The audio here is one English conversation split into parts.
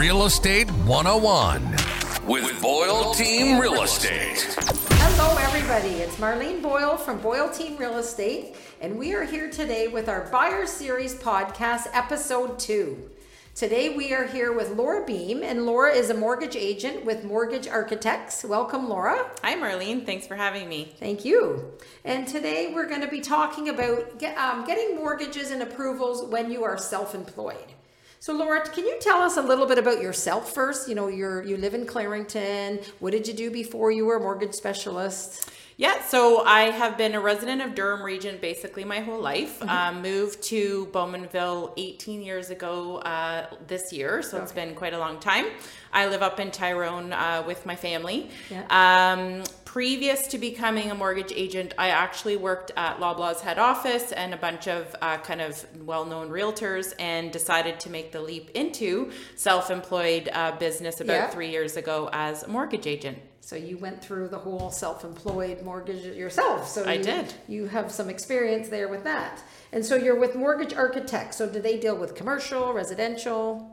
Real Estate 101 with Boyle Team Real Estate. Hello, everybody. It's Marlene Boyle from Boyle Team Real Estate, and we are here today with our Buyer Series podcast, episode two. Today, we are here with Lora Behm, and Lora is a mortgage agent with Mortgage Architects. Welcome, Lora. Hi, Marlene. Thanks for having me. Thank you. And today, we're going to be talking about get, um, getting mortgages and approvals when you are self employed. So, Lora, can you tell us a little bit about yourself first? You know, you're you live in Clarington. What did you do before you were a mortgage specialist? Yeah, so I have been a resident of Durham Region basically my whole life. Mm-hmm. Uh, moved to Bowmanville 18 years ago uh, this year, so okay. it's been quite a long time. I live up in Tyrone uh, with my family. Yeah. Um, previous to becoming a mortgage agent, I actually worked at Loblaw's head office and a bunch of uh, kind of well known realtors and decided to make the leap into self employed uh, business about yeah. three years ago as a mortgage agent. So you went through the whole self-employed mortgage yourself. So I you, did. You have some experience there with that. And so you're with mortgage architects. So do they deal with commercial, residential?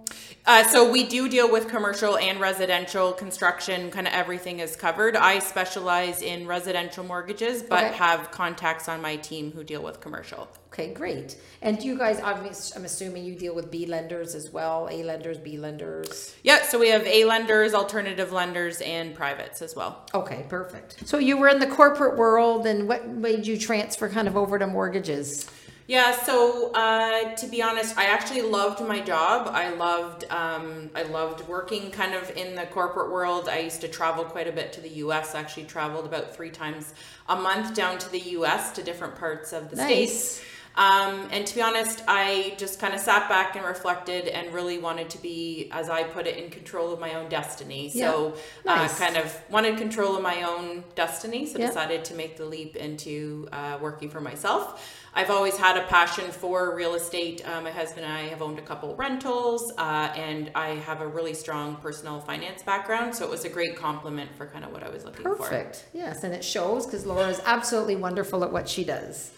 Uh, so we do deal with commercial and residential construction. Kind of everything is covered. I specialize in residential mortgages, but okay. have contacts on my team who deal with commercial. Okay, great. And you guys, I'm assuming you deal with B lenders as well, A lenders, B lenders. Yeah, so we have A lenders, alternative lenders, and privates as well. Okay, perfect. So you were in the corporate world, and what made you transfer kind of over to mortgages? Yeah, so uh, to be honest, I actually loved my job. I loved um, I loved working kind of in the corporate world. I used to travel quite a bit to the U.S. Actually, traveled about three times a month down to the U.S. to different parts of the nice. states. Um, and to be honest, I just kind of sat back and reflected and really wanted to be, as I put it, in control of my own destiny. Yeah. So, uh, nice. uh, kind of wanted control of my own destiny. So, yeah. decided to make the leap into uh, working for myself. I've always had a passion for real estate. Uh, my husband and I have owned a couple rentals, uh, and I have a really strong personal finance background. So it was a great compliment for kind of what I was looking Perfect. for. Perfect. Yes, and it shows because Lora is absolutely wonderful at what she does.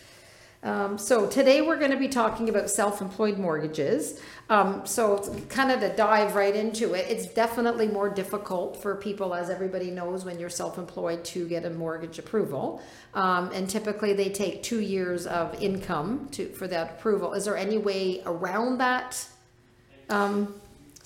Um, so today we're going to be talking about self-employed mortgages. Um, so kind of to dive right into it, it's definitely more difficult for people, as everybody knows, when you're self-employed to get a mortgage approval. Um, and typically they take two years of income to for that approval. Is there any way around that? Um,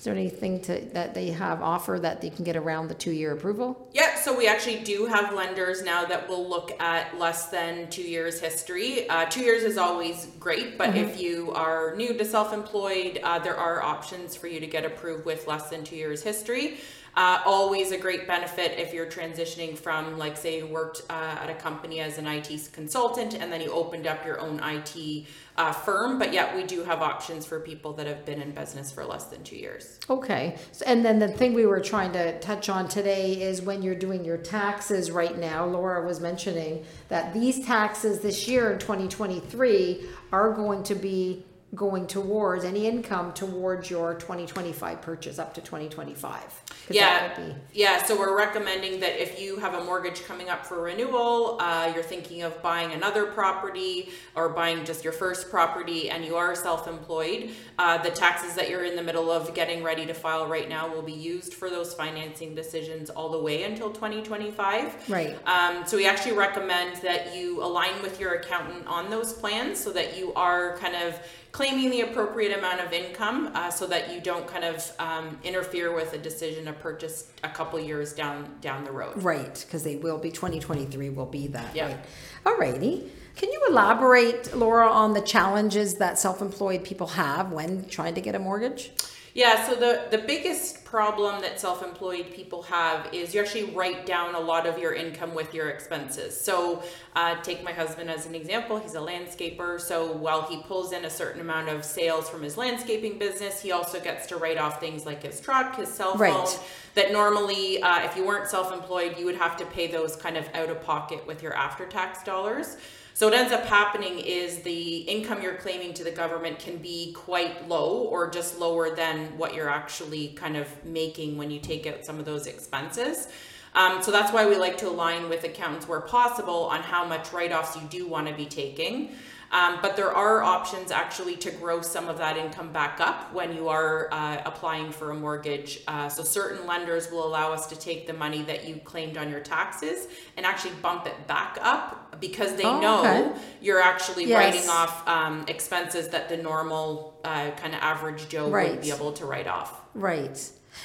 is there anything to, that they have offer that they can get around the two-year approval? Yeah, so we actually do have lenders now that will look at less than two years history. Uh, two years is always great, but mm-hmm. if you are new to self-employed, uh, there are options for you to get approved with less than two years history. Uh, always a great benefit if you're transitioning from, like, say, you worked uh, at a company as an IT consultant and then you opened up your own IT uh, firm. But yet, we do have options for people that have been in business for less than two years. Okay. So, and then the thing we were trying to touch on today is when you're doing your taxes right now, Lora was mentioning that these taxes this year in 2023 are going to be going towards any income towards your 2025 purchase up to 2025 yeah. yeah so we're recommending that if you have a mortgage coming up for renewal uh, you're thinking of buying another property or buying just your first property and you are self-employed uh, the taxes that you're in the middle of getting ready to file right now will be used for those financing decisions all the way until 2025 right. Um, so we actually recommend that you align with your accountant on those plans so that you are kind of claiming the appropriate amount of income uh, so that you don't kind of um, interfere with a decision to purchase a couple years down down the road. Right, because they will be 2023 will be that. Yeah. Right. All righty. Can you elaborate, Lora, on the challenges that self-employed people have when trying to get a mortgage? Yeah, so the, the biggest problem that self employed people have is you actually write down a lot of your income with your expenses. So, uh, take my husband as an example. He's a landscaper. So, while he pulls in a certain amount of sales from his landscaping business, he also gets to write off things like his truck, his cell phone, right. that normally, uh, if you weren't self employed, you would have to pay those kind of out of pocket with your after tax dollars. So what ends up happening is the income you're claiming to the government can be quite low or just lower than what you're actually kind of making when you take out some of those expenses. Um, so that's why we like to align with accountants where possible on how much write offs you do want to be taking. Um, but there are options actually to grow some of that income back up when you are uh, applying for a mortgage. Uh, so certain lenders will allow us to take the money that you claimed on your taxes and actually bump it back up because they Oh, know okay. you're actually Yes. writing off um, expenses that the normal uh, kind of average Joe Right. would be able to write off. Right.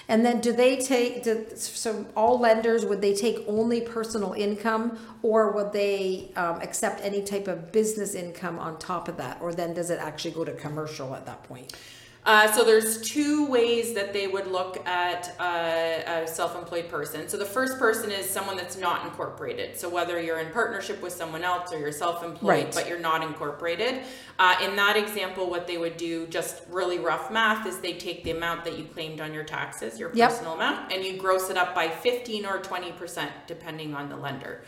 And then do they take, do, so all lenders, would they take only personal income or would they um, accept any type of business income on top of that? Or then does it actually go to commercial at that point? Uh, so there's two ways that they would look at uh, a self-employed person. So the first person is someone that's not incorporated. So whether you're in partnership with someone else or you're self-employed, Right. but you're not incorporated. Uh, in that example, what they would do, just really rough math, is they take the amount that you claimed on your taxes, your Yep. personal amount, and you gross it up by 15 or 20 percent, depending on the lender.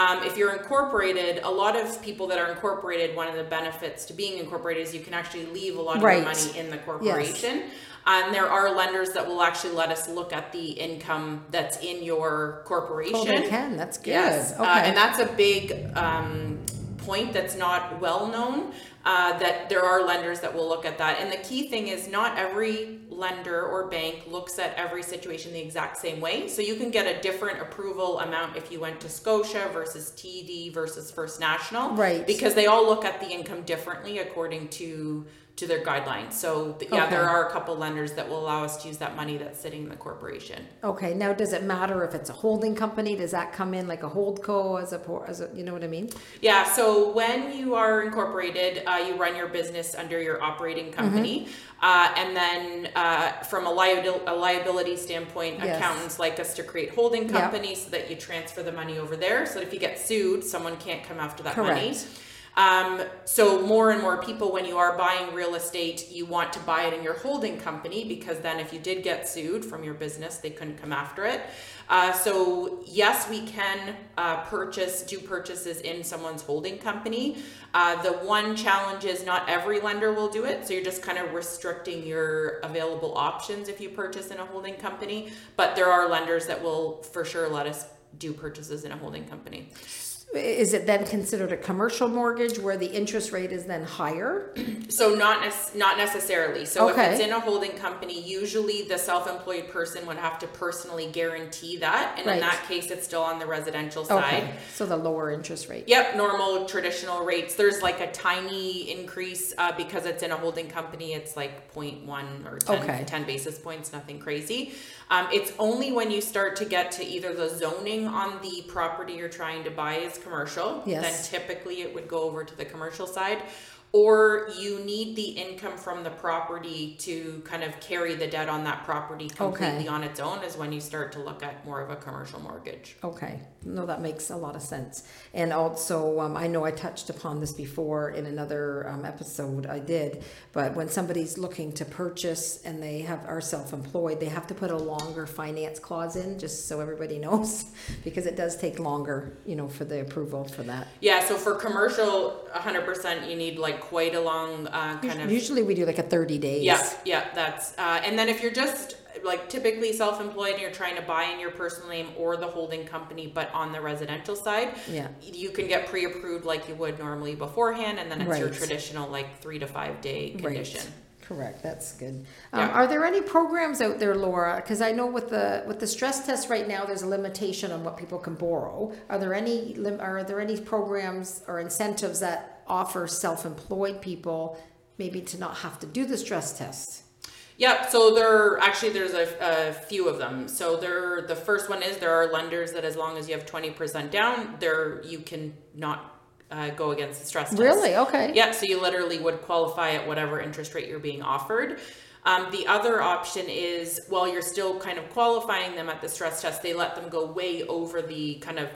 Um, if you're incorporated, a lot of people that are incorporated, one of the benefits to being incorporated is you can actually leave a lot of Right. your money in the corporation. And there are lenders that will actually let us look at the income that's in your corporation. Oh, they can, that's good. Yes, Okay. uh, and that's a big um, point that's not well known. Uh, that there are lenders that will look at that, and the key thing is not every lender or bank looks at every situation the exact same way. So you can get a different approval amount if you went to Scotia versus TD versus First National, Right. Because they all look at the income differently according to to their guidelines. So th- yeah, there are a couple lenders that will allow us to use that money that's sitting in the corporation. Okay, now does it matter if it's a holding company? Does that come in like a hold co as a, as a, you know what I mean? Yeah, so when you are incorporated, uh, you run your business under your operating company. Uh, and then uh, from a, liabil- a liability standpoint, Yes. accountants like us to create holding Yep. companies so that you transfer the money over there. So that if you get sued, someone can't come after that money. Um, so more and more people, when you are buying real estate, you want to buy it in your holding company because then if you did get sued from your business, they couldn't come after it. Uh, so yes, we can uh, purchase, do purchases in someone's holding company. Uh, the one challenge is not every lender will do it, so you're just kind of restricting your available options if you purchase in a holding company. But there are lenders that will for sure let us do purchases in a holding company. Is it then considered a commercial mortgage where the interest rate is then higher? So not nec- not necessarily. So if it's in a holding company, usually the self-employed person would have to personally guarantee that, and Right. in that case, it's still on the residential side. Okay, so the lower interest rate. Yep, normal traditional rates. There's like a tiny increase uh, because it's in a holding company. It's like 0.1 or 10, Okay. 10 basis points, nothing crazy. Um, it's only when you start to get to either the zoning on the property you're trying to buy is commercial, Yes. then typically it would go over to the commercial side. Or you need the income from the property to kind of carry the debt on that property completely on its own, is when you start to look at more of a commercial mortgage. Okay, no, that makes a lot of sense. And also, um, I know I touched upon this before in another, um, episode I did, but when somebody's looking to purchase and they have, are self-employed, they have to put a longer finance clause in, just so everybody knows, because it does take longer, you know, for the approval for that. Yeah, so for commercial, hundred percent, you need like quite a long uh, kind of. Usually we do like a thirty days. Yeah, yeah, that's uh, and then if you're just like typically self-employed and you're trying to buy in your personal name or the holding company, but on the residential side, Yeah. you can get pre-approved like you would normally beforehand, and then it's your traditional like three to five day Right. Correct, that's good. Um, Yeah. are there any programs out there, Lora? Because I know with the, with the stress test right now, there's a limitation on what people can borrow. Are there any, lim- are there any programs or incentives that offer self-employed people maybe to not have to do the stress test? Yep. So there actually there's a, a few of them. So there the first one is there are lenders that as long as you have twenty percent down, there you can not uh, go against the stress test. Really? Okay. Yeah. So you literally would qualify at whatever interest rate you're being offered. Um, the other option is while you're still kind of qualifying them at the stress test, they let them go way over the kind of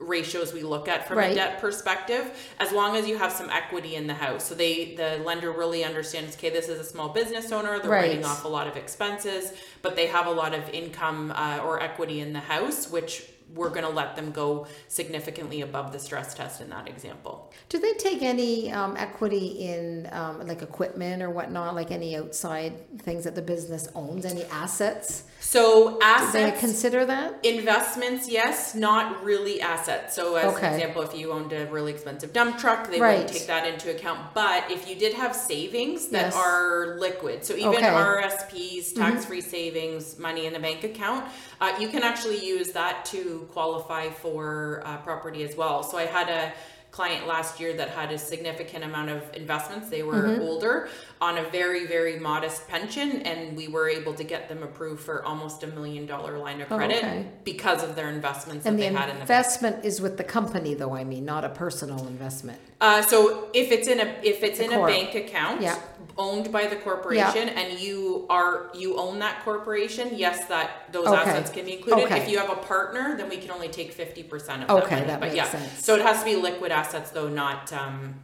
ratios we look at from Right. a debt perspective as long as you have some equity in the house so they the lender really understands okay this is a small business owner they're writing off a lot of expenses but they have a lot of income uh, or equity in the house which we're going to let them go significantly above the stress test in that example. Do they take any um, equity in um, like equipment or whatnot, like any outside things that the business owns, any assets? So Do they assets consider that? Investments, yes, not really assets. So, as Okay. an example, if you owned a really expensive dump truck, they Right. wouldn't take that into account. But if you did have savings that Yes. are liquid, so even Okay. Mm-hmm. RSPs, tax free savings, money in the bank account, uh, you can actually use that to qualify for uh, property as well. So, I had a client last year that had a significant amount of investments. They were Mm-hmm. older on a very, very modest pension, and we were able to get them approved for almost a million dollar line of Oh, credit okay. because of their investments And that the they had in the bank. investment is with the company, though. I mean, not a personal investment. Uh, so if it's in a if it's in a bank account Yeah. Owned by the corporation and you are you own that corporation, yes, that those Okay. assets can be included. Okay. If you have a partner, then we can only take fifty percent of Okay, that money. that but makes yeah, sense. so it has to be liquid assets though, not um,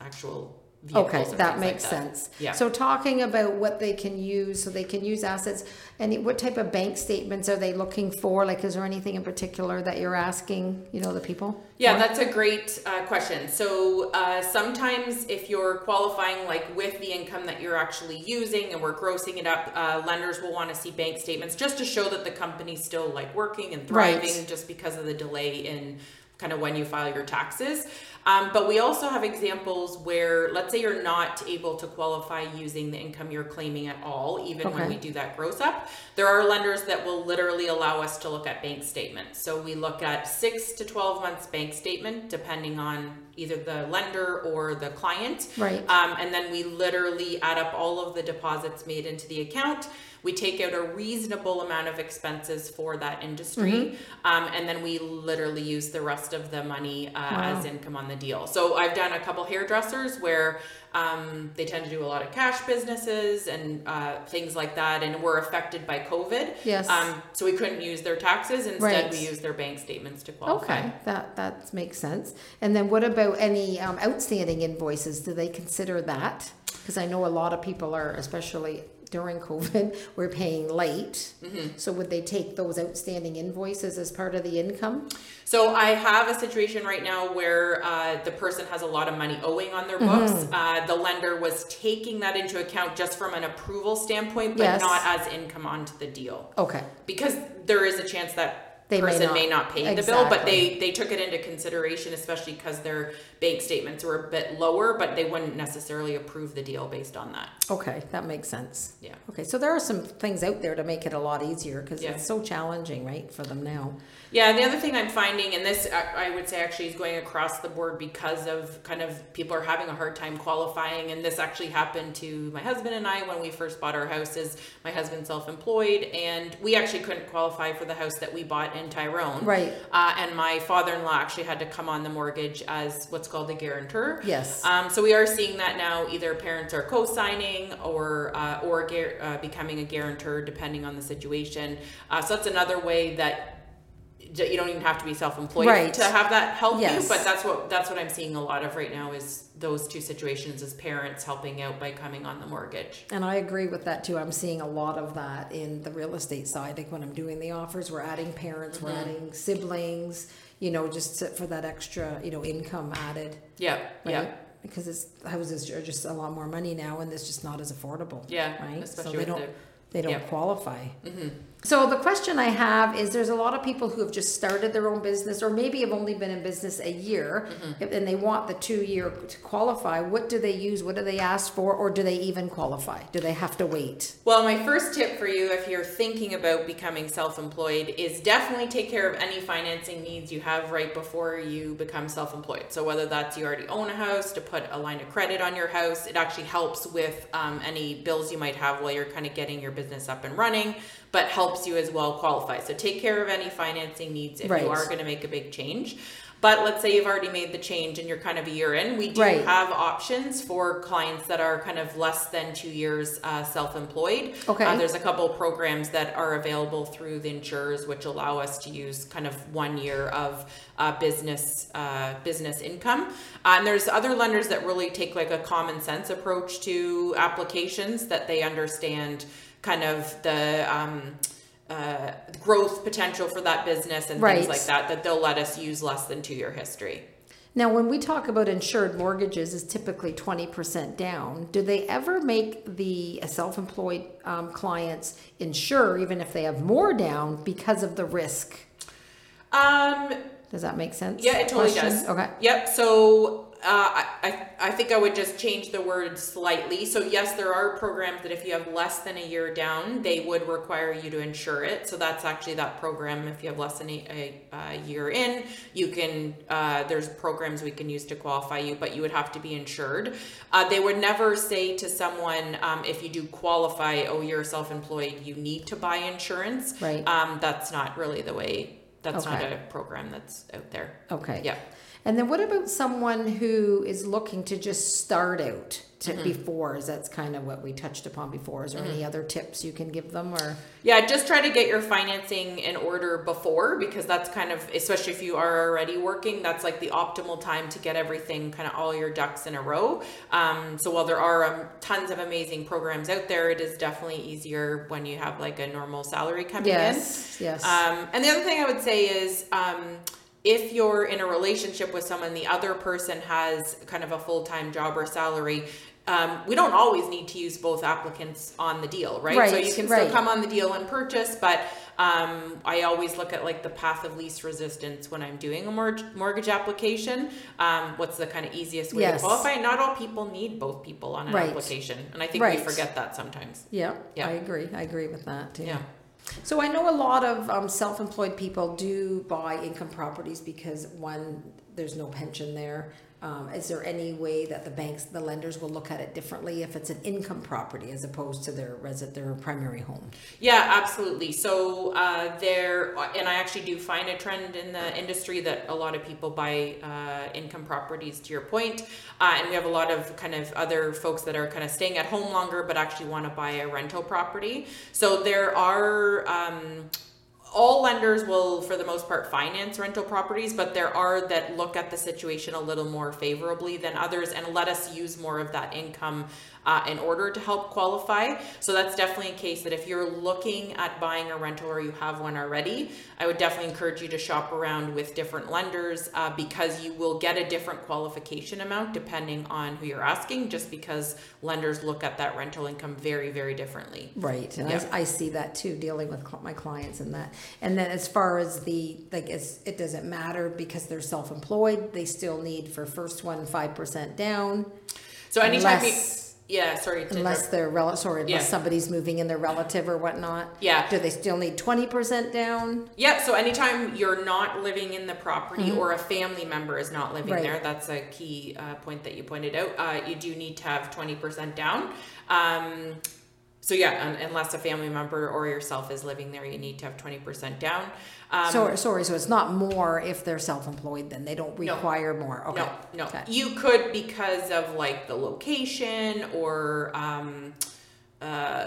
actual. Okay, that makes like that. sense. Yeah. So talking about what they can use, so they can use assets, and what type of bank statements are they looking for? Like, is there anything in particular that you're asking, you know, the people? Yeah, for? that's a great uh, question. So uh, sometimes if you're qualifying like with the income that you're actually using and we're grossing it up, uh, lenders will want to see bank statements just to show that the company's still like working and Right. thriving just because of the delay in kind of when you file your taxes. Um, but we also have examples where, let's say you're not able to qualify using the income you're claiming at all, even when we do that gross up. There are lenders that will literally allow us to look at bank statements. So we look at six to 12 months bank statement, depending on either the lender or the client. Right. Um, and then we literally add up all of the deposits made into the account. We take out a reasonable amount of expenses for that industry. Mm-hmm. Um, and then we literally use the rest of the money uh, Wow. as income on the deal. So I've done a couple hairdressers where um, they tend to do a lot of cash businesses and uh, things like that, and were affected by COVID. Yes. Um, so we couldn't use their taxes. Instead, Right. we used their bank statements to qualify. Okay, that, that makes sense. And then what about any um, outstanding invoices? Do they consider that? Because I know a lot of people are, especially during COVID, we're paying late. Mm-hmm. So would they take those outstanding invoices as part of the income? So I have a situation right now where uh, the person has a lot of money owing on their Mm-hmm. books. Uh, the lender was taking that into account just from an approval standpoint, but Yes. not as income onto the deal. Okay, because there is a chance that They may person not. may not pay the bill but they they took it into consideration especially because their bank statements were a bit lower but they wouldn't necessarily approve the deal based on that okay, that makes sense. Yeah. Okay, so there are some things out there to make it a lot easier because Yeah. it's so challenging, right, for them now. yeah the other thing i'm finding and this I, I would say actually is going across the board because of kind of people are having a hard time qualifying and this actually happened to my husband and i when we first bought our house is my husband self-employed and we actually couldn't qualify for the house that we bought in tyrone Right. uh, and my father-in-law actually had to come on the mortgage as what's called a guarantor. Yes. Um, so we are seeing that now. Either parents are co-signing or uh, or guar- uh, becoming a guarantor, depending on the situation. Uh, so that's another way that you don't even have to be self-employed Right. to have that help Yes. you. But that's what that's what I'm seeing a lot of right now is those two situations as parents helping out by coming on the mortgage. And I agree with that too. I'm seeing a lot of that in the real estate side. Like when I'm doing the offers, we're adding parents, we're adding siblings, you know, just for that extra, you know, income added, Yeah, right? yeah. Because it's houses are just a lot more money now, and it's just not as affordable. Yeah, right. especially so they don't the- they don't yeah. Mm-hmm. So the question I have is, there's a lot of people who have just started their own business, or maybe have only been in business a year, Mm-hmm. and they want the two year to qualify. What do they use? What do they ask for, or do they even qualify? Do they have to wait? Well, my first tip for you, if you're thinking about becoming self employed, is definitely take care of any financing needs you have right before you become self employed. So, whether that's you already own a house, to put a line of credit on your house, it actually helps with um, any bills you might have while you're kind of getting your business up and running, but helps you as well qualify. So, take care of any financing needs if Right. you are going to make a big change. But let's say you've already made the change and you're kind of a year in. We do Right. have options for clients that are kind of less than two years uh, self-employed. Okay. Uh, there's a couple programs that are available through the insurers, which allow us to use kind of one year of uh, business uh, business income. Uh, and there's other lenders that really take like a common sense approach to applications that they understand kind of the um, uh, growth potential for that business and Right. things like that that they'll let us use less than two year history. Now, when we talk about insured mortgages, is typically twenty percent down. Do they ever make the uh, self-employed um, clients insure even if they have more down because of the risk? Um, Does that make sense? Yeah, it totally Question? does. Okay. Yep. So uh, I, I think I would just change the word slightly. So yes, there are programs that if you have less than a year down, they would require you to insure it. So that's actually that program. If you have less than a, a, a year in, you can. Uh, there's programs we can use to qualify you, but you would have to be insured. Uh, they would never say to someone um, if you do qualify, oh, you're self-employed, you need to buy insurance. Right. Um, that's not really the way. That's not a program that's out there. Okay. Yeah. And then what about someone who is looking to just start out to Mm-hmm. before? Is that's kind of what we touched upon before? Is there any other tips you can give them or? Yeah, just try to get your financing in order before because that's kind of, especially if you are already working, that's like the optimal time to get everything kind of all your ducks in a row. Um, so while there are um, tons of amazing programs out there, it is definitely easier when you have like a normal salary coming in. Yes. Yes. Um, and the other thing I would say is um, if you're in a relationship with someone, the other person has kind of a full time job or salary. Um, we don't always need to use both applicants on the deal, right? right so you can still right. come on the deal and purchase, but um, I always look at like the path of least resistance when I'm doing a mortgage mortgage application. Um, what's the kind of easiest way Yes. to qualify? Not all people need both people on an Right. application, and I think we forget that sometimes. yeah, yeah. I agree. I agree with that too. Yeah. So I know a lot of um, self-employed people do buy income properties because one, there's no pension there. Um, is there any way that the banks, the lenders will look at it differently if it's an income property as opposed to their resident, their primary home? Yeah, absolutely. So uh, there, and I actually do find a trend in the industry that a lot of people buy uh, income properties. To your point, uh, and we have a lot of kind of other folks that are kind of staying at home longer, but actually want to buy a rental property. So there are. Um, all lenders will, for the most part, finance rental properties, but there are that look at the situation a little more favorably than others and let us use more of that income uh, in order to help qualify. So that's definitely a case that if you're looking at buying a rental or you have one already, I would definitely encourage you to shop around with different lenders uh, because you will get a different qualification amount depending on who you're asking, just because lenders look at that rental income very, very differently. Right, and Yeah. I, I see that too, dealing with my clients and that. And then as far as the, like, it's, it doesn't matter because they're self-employed, they still need for first one, five percent down. So anytime Unless- you, yeah, sorry, to Unless interrupt. they're rel, sorry, unless Yeah. somebody's moving in their relative or whatnot. Yeah. Do they still need twenty percent down? Yeah, so anytime you're not living in the property or a family member is not living Mm-hmm. Right. there, that's a key uh, point that you pointed out. Uh, you do need to have 20% down. Um, so, yeah, un- unless a family member or yourself is living there, you need to have 20% down. Um, Sorry, sorry, so it's not more if they're self-employed, then they don't No. require more, okay. No, no. Okay. You could because of like the location or um, uh,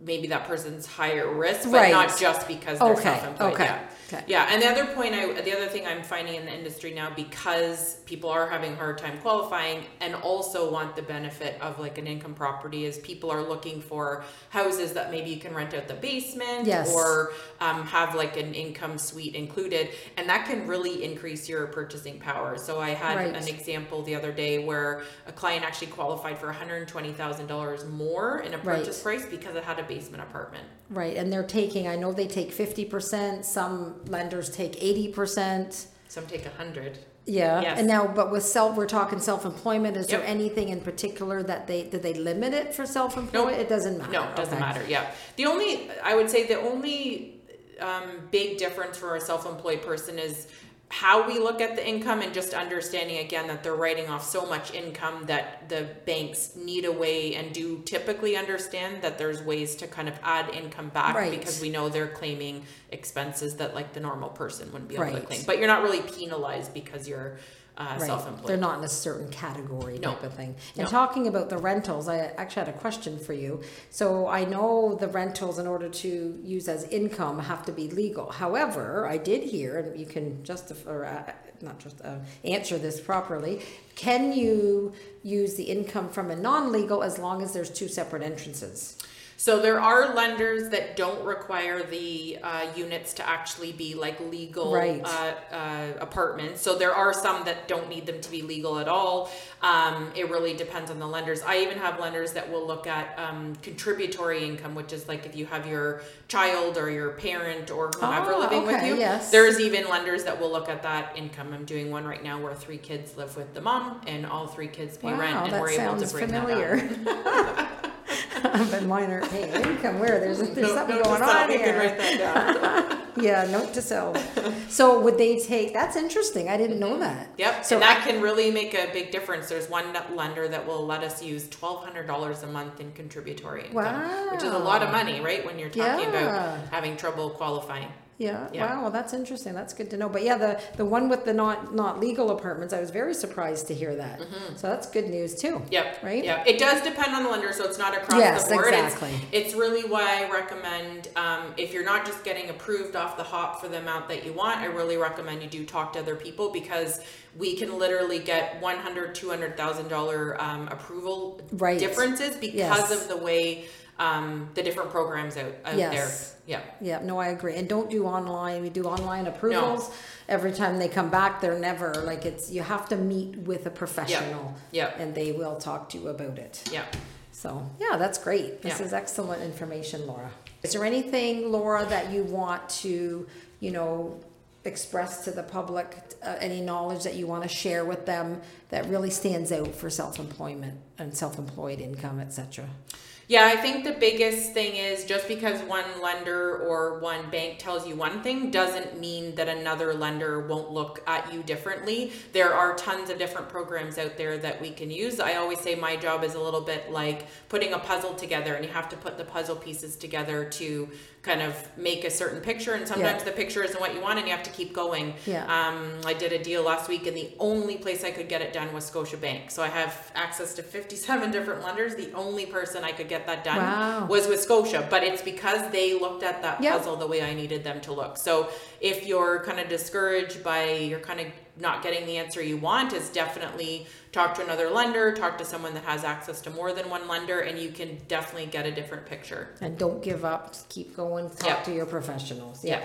maybe that person's higher risk, but Right. not just because they're Okay, self-employed. okay, Yeah. Okay. yeah. And the other point, I the other thing I'm finding in the industry now because people are having a hard time qualifying and also want the benefit of like an income property is people are looking for houses that maybe you can rent out the basement Yes. or um, have like an income suite included, and that can really increase your purchasing power. So I had Right. an example the other day where a client actually qualified for $120,000 more in a Right. purchase price because it had a basement apartment. Right, and they're taking, I know they take fifty percent, some lenders take eighty percent. Some take a hundred. Yeah, Yes. and now, but with self, we're talking self-employment, is there anything in particular that they, did they limit it for self-employed? Nope. It doesn't matter? No, it doesn't okay. matter. Yeah. The only, I would say the only um, big difference for a self employed person is how we look at the income and just understanding again that they're writing off so much income that the banks need a way and do typically understand that there's ways to kind of add income back Right. because we know they're claiming expenses that like the normal person wouldn't be able to claim. But you're not really penalized because you're uh, Right, self employed. they're not in a certain category No. type of thing. And No. talking about the rentals, I actually had a question for you. So I know the rentals, in order to use as income, have to be legal. However, I did hear, and you can justify, or uh, not just uh, answer this properly. Can you use the income from a non-legal as long as there's two separate entrances? So there are lenders that don't require the uh, units to actually be like legal Right. uh, uh, apartments. So there are some that don't need them to be legal at all. Um, it really depends on the lenders. I even have lenders that will look at um, contributory income, which is like if you have your child or your parent or whoever Ah, living with you. yes. There's even lenders that will look at that income. I'm doing one right now where three kids live with the mom and all three kids pay Wow, rent and we're able to bring familiar. that up. but mine aren't paying income. Where there's there's Note- something note to going self, on you can here. write that down. Yeah, note to self. so would they take? That's interesting. I didn't know that. Yep, So and that can really make a big difference. There's one lender that will let us use twelve hundred dollars a month in contributory income, which is a lot of Wow. money, right? When you're talking Yeah. about having trouble qualifying. Yeah. Yeah. Wow. Well, that's interesting. That's good to know. But yeah, the the one with the not not legal apartments, I was very surprised to hear that. So that's good news too. Mm-hmm. Yep. Right? Yeah. It does depend on the lender, so it's not across Yes, the board. exactly. It's, it's really why I recommend um, if you're not just getting approved off the hop for the amount that you want, I really recommend you do talk to other people because we can literally get one hundred, two hundred thousand dollar um, approval Right. differences because Yes. of the way um, the different programs out, out Yes. there. Yeah. Yeah, no, I agree. And don't do online. We do online approvals. Every time they come back, they're never like it's you have to meet with a professional. Yeah. yeah. And they will talk to you about it. Yeah. So, yeah, that's great. This Yeah. is excellent information, Lora. Is there anything, Lora, that you want to, you know, express to the public, uh, any knowledge that you want to share with them that really stands out for self-employment and self-employed income, et cetera? Yeah, I think the biggest thing is just because one lender or one bank tells you one thing doesn't mean that another lender won't look at you differently. There are tons of different programs out there that we can use. I always say my job is a little bit like putting a puzzle together, and you have to put the puzzle pieces together to kind of make a certain picture. And sometimes Yeah. the picture isn't what you want, and you have to keep going. Yeah. Um, I did a deal last week, and the only place I could get it done was Scotiabank. So I have access to 57 different lenders. The only person I could get that done Wow. was with Scotia, but it's because they looked at that Yep. puzzle the way I needed them to look. So if you're kind of discouraged by you're kind of not getting the answer you want, is definitely talk to another lender, talk to someone that has access to more than one lender, and you can definitely get a different picture. And don't give up, just keep going, talk Yeah. to your professionals. Yeah.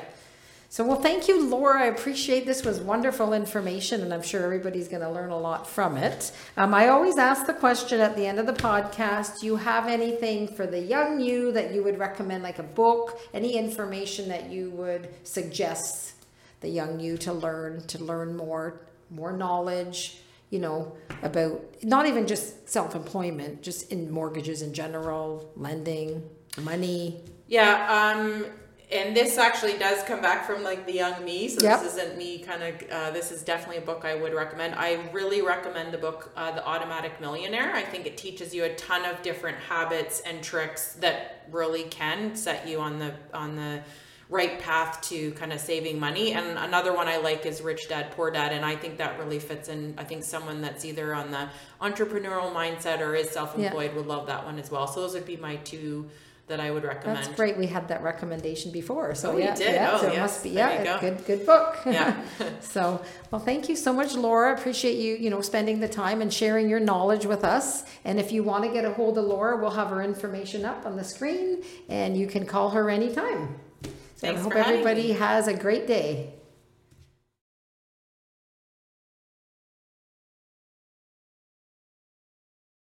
So, well, thank you, Lora. I appreciate this was wonderful information, and I'm sure everybody's going to learn a lot from it. Um, I always ask the question at the end of the podcast: Do you have anything for the young you that you would recommend, like a book, any information that you would suggest the young you to learn, to learn more, more knowledge, you know, about not even just self-employment, just in mortgages in general, lending, money. Yeah, um, and this actually does come back from like the young me. So Yep. this isn't me kind of. Uh, this is definitely a book I would recommend. I really recommend the book, uh, The Automatic Millionaire. I think it teaches you a ton of different habits and tricks that really can set you on the on the right path to kind of saving money. And another one I like is Rich Dad Poor Dad, and I think that really fits in. I think someone that's either on the entrepreneurial mindset or is self-employed would love that one as well. So those would be my two that I would recommend. That's great. We had that recommendation before. So Oh, yeah, did? yeah. Oh, so it yes. must be yeah, go. good good book. Yeah. so well, thank you so much, Lora. Appreciate you you know spending the time and sharing your knowledge with us. And if you want to get a hold of Lora, we'll have her information up on the screen, and you can call her anytime. So Thanks I hope everybody me. has a great day.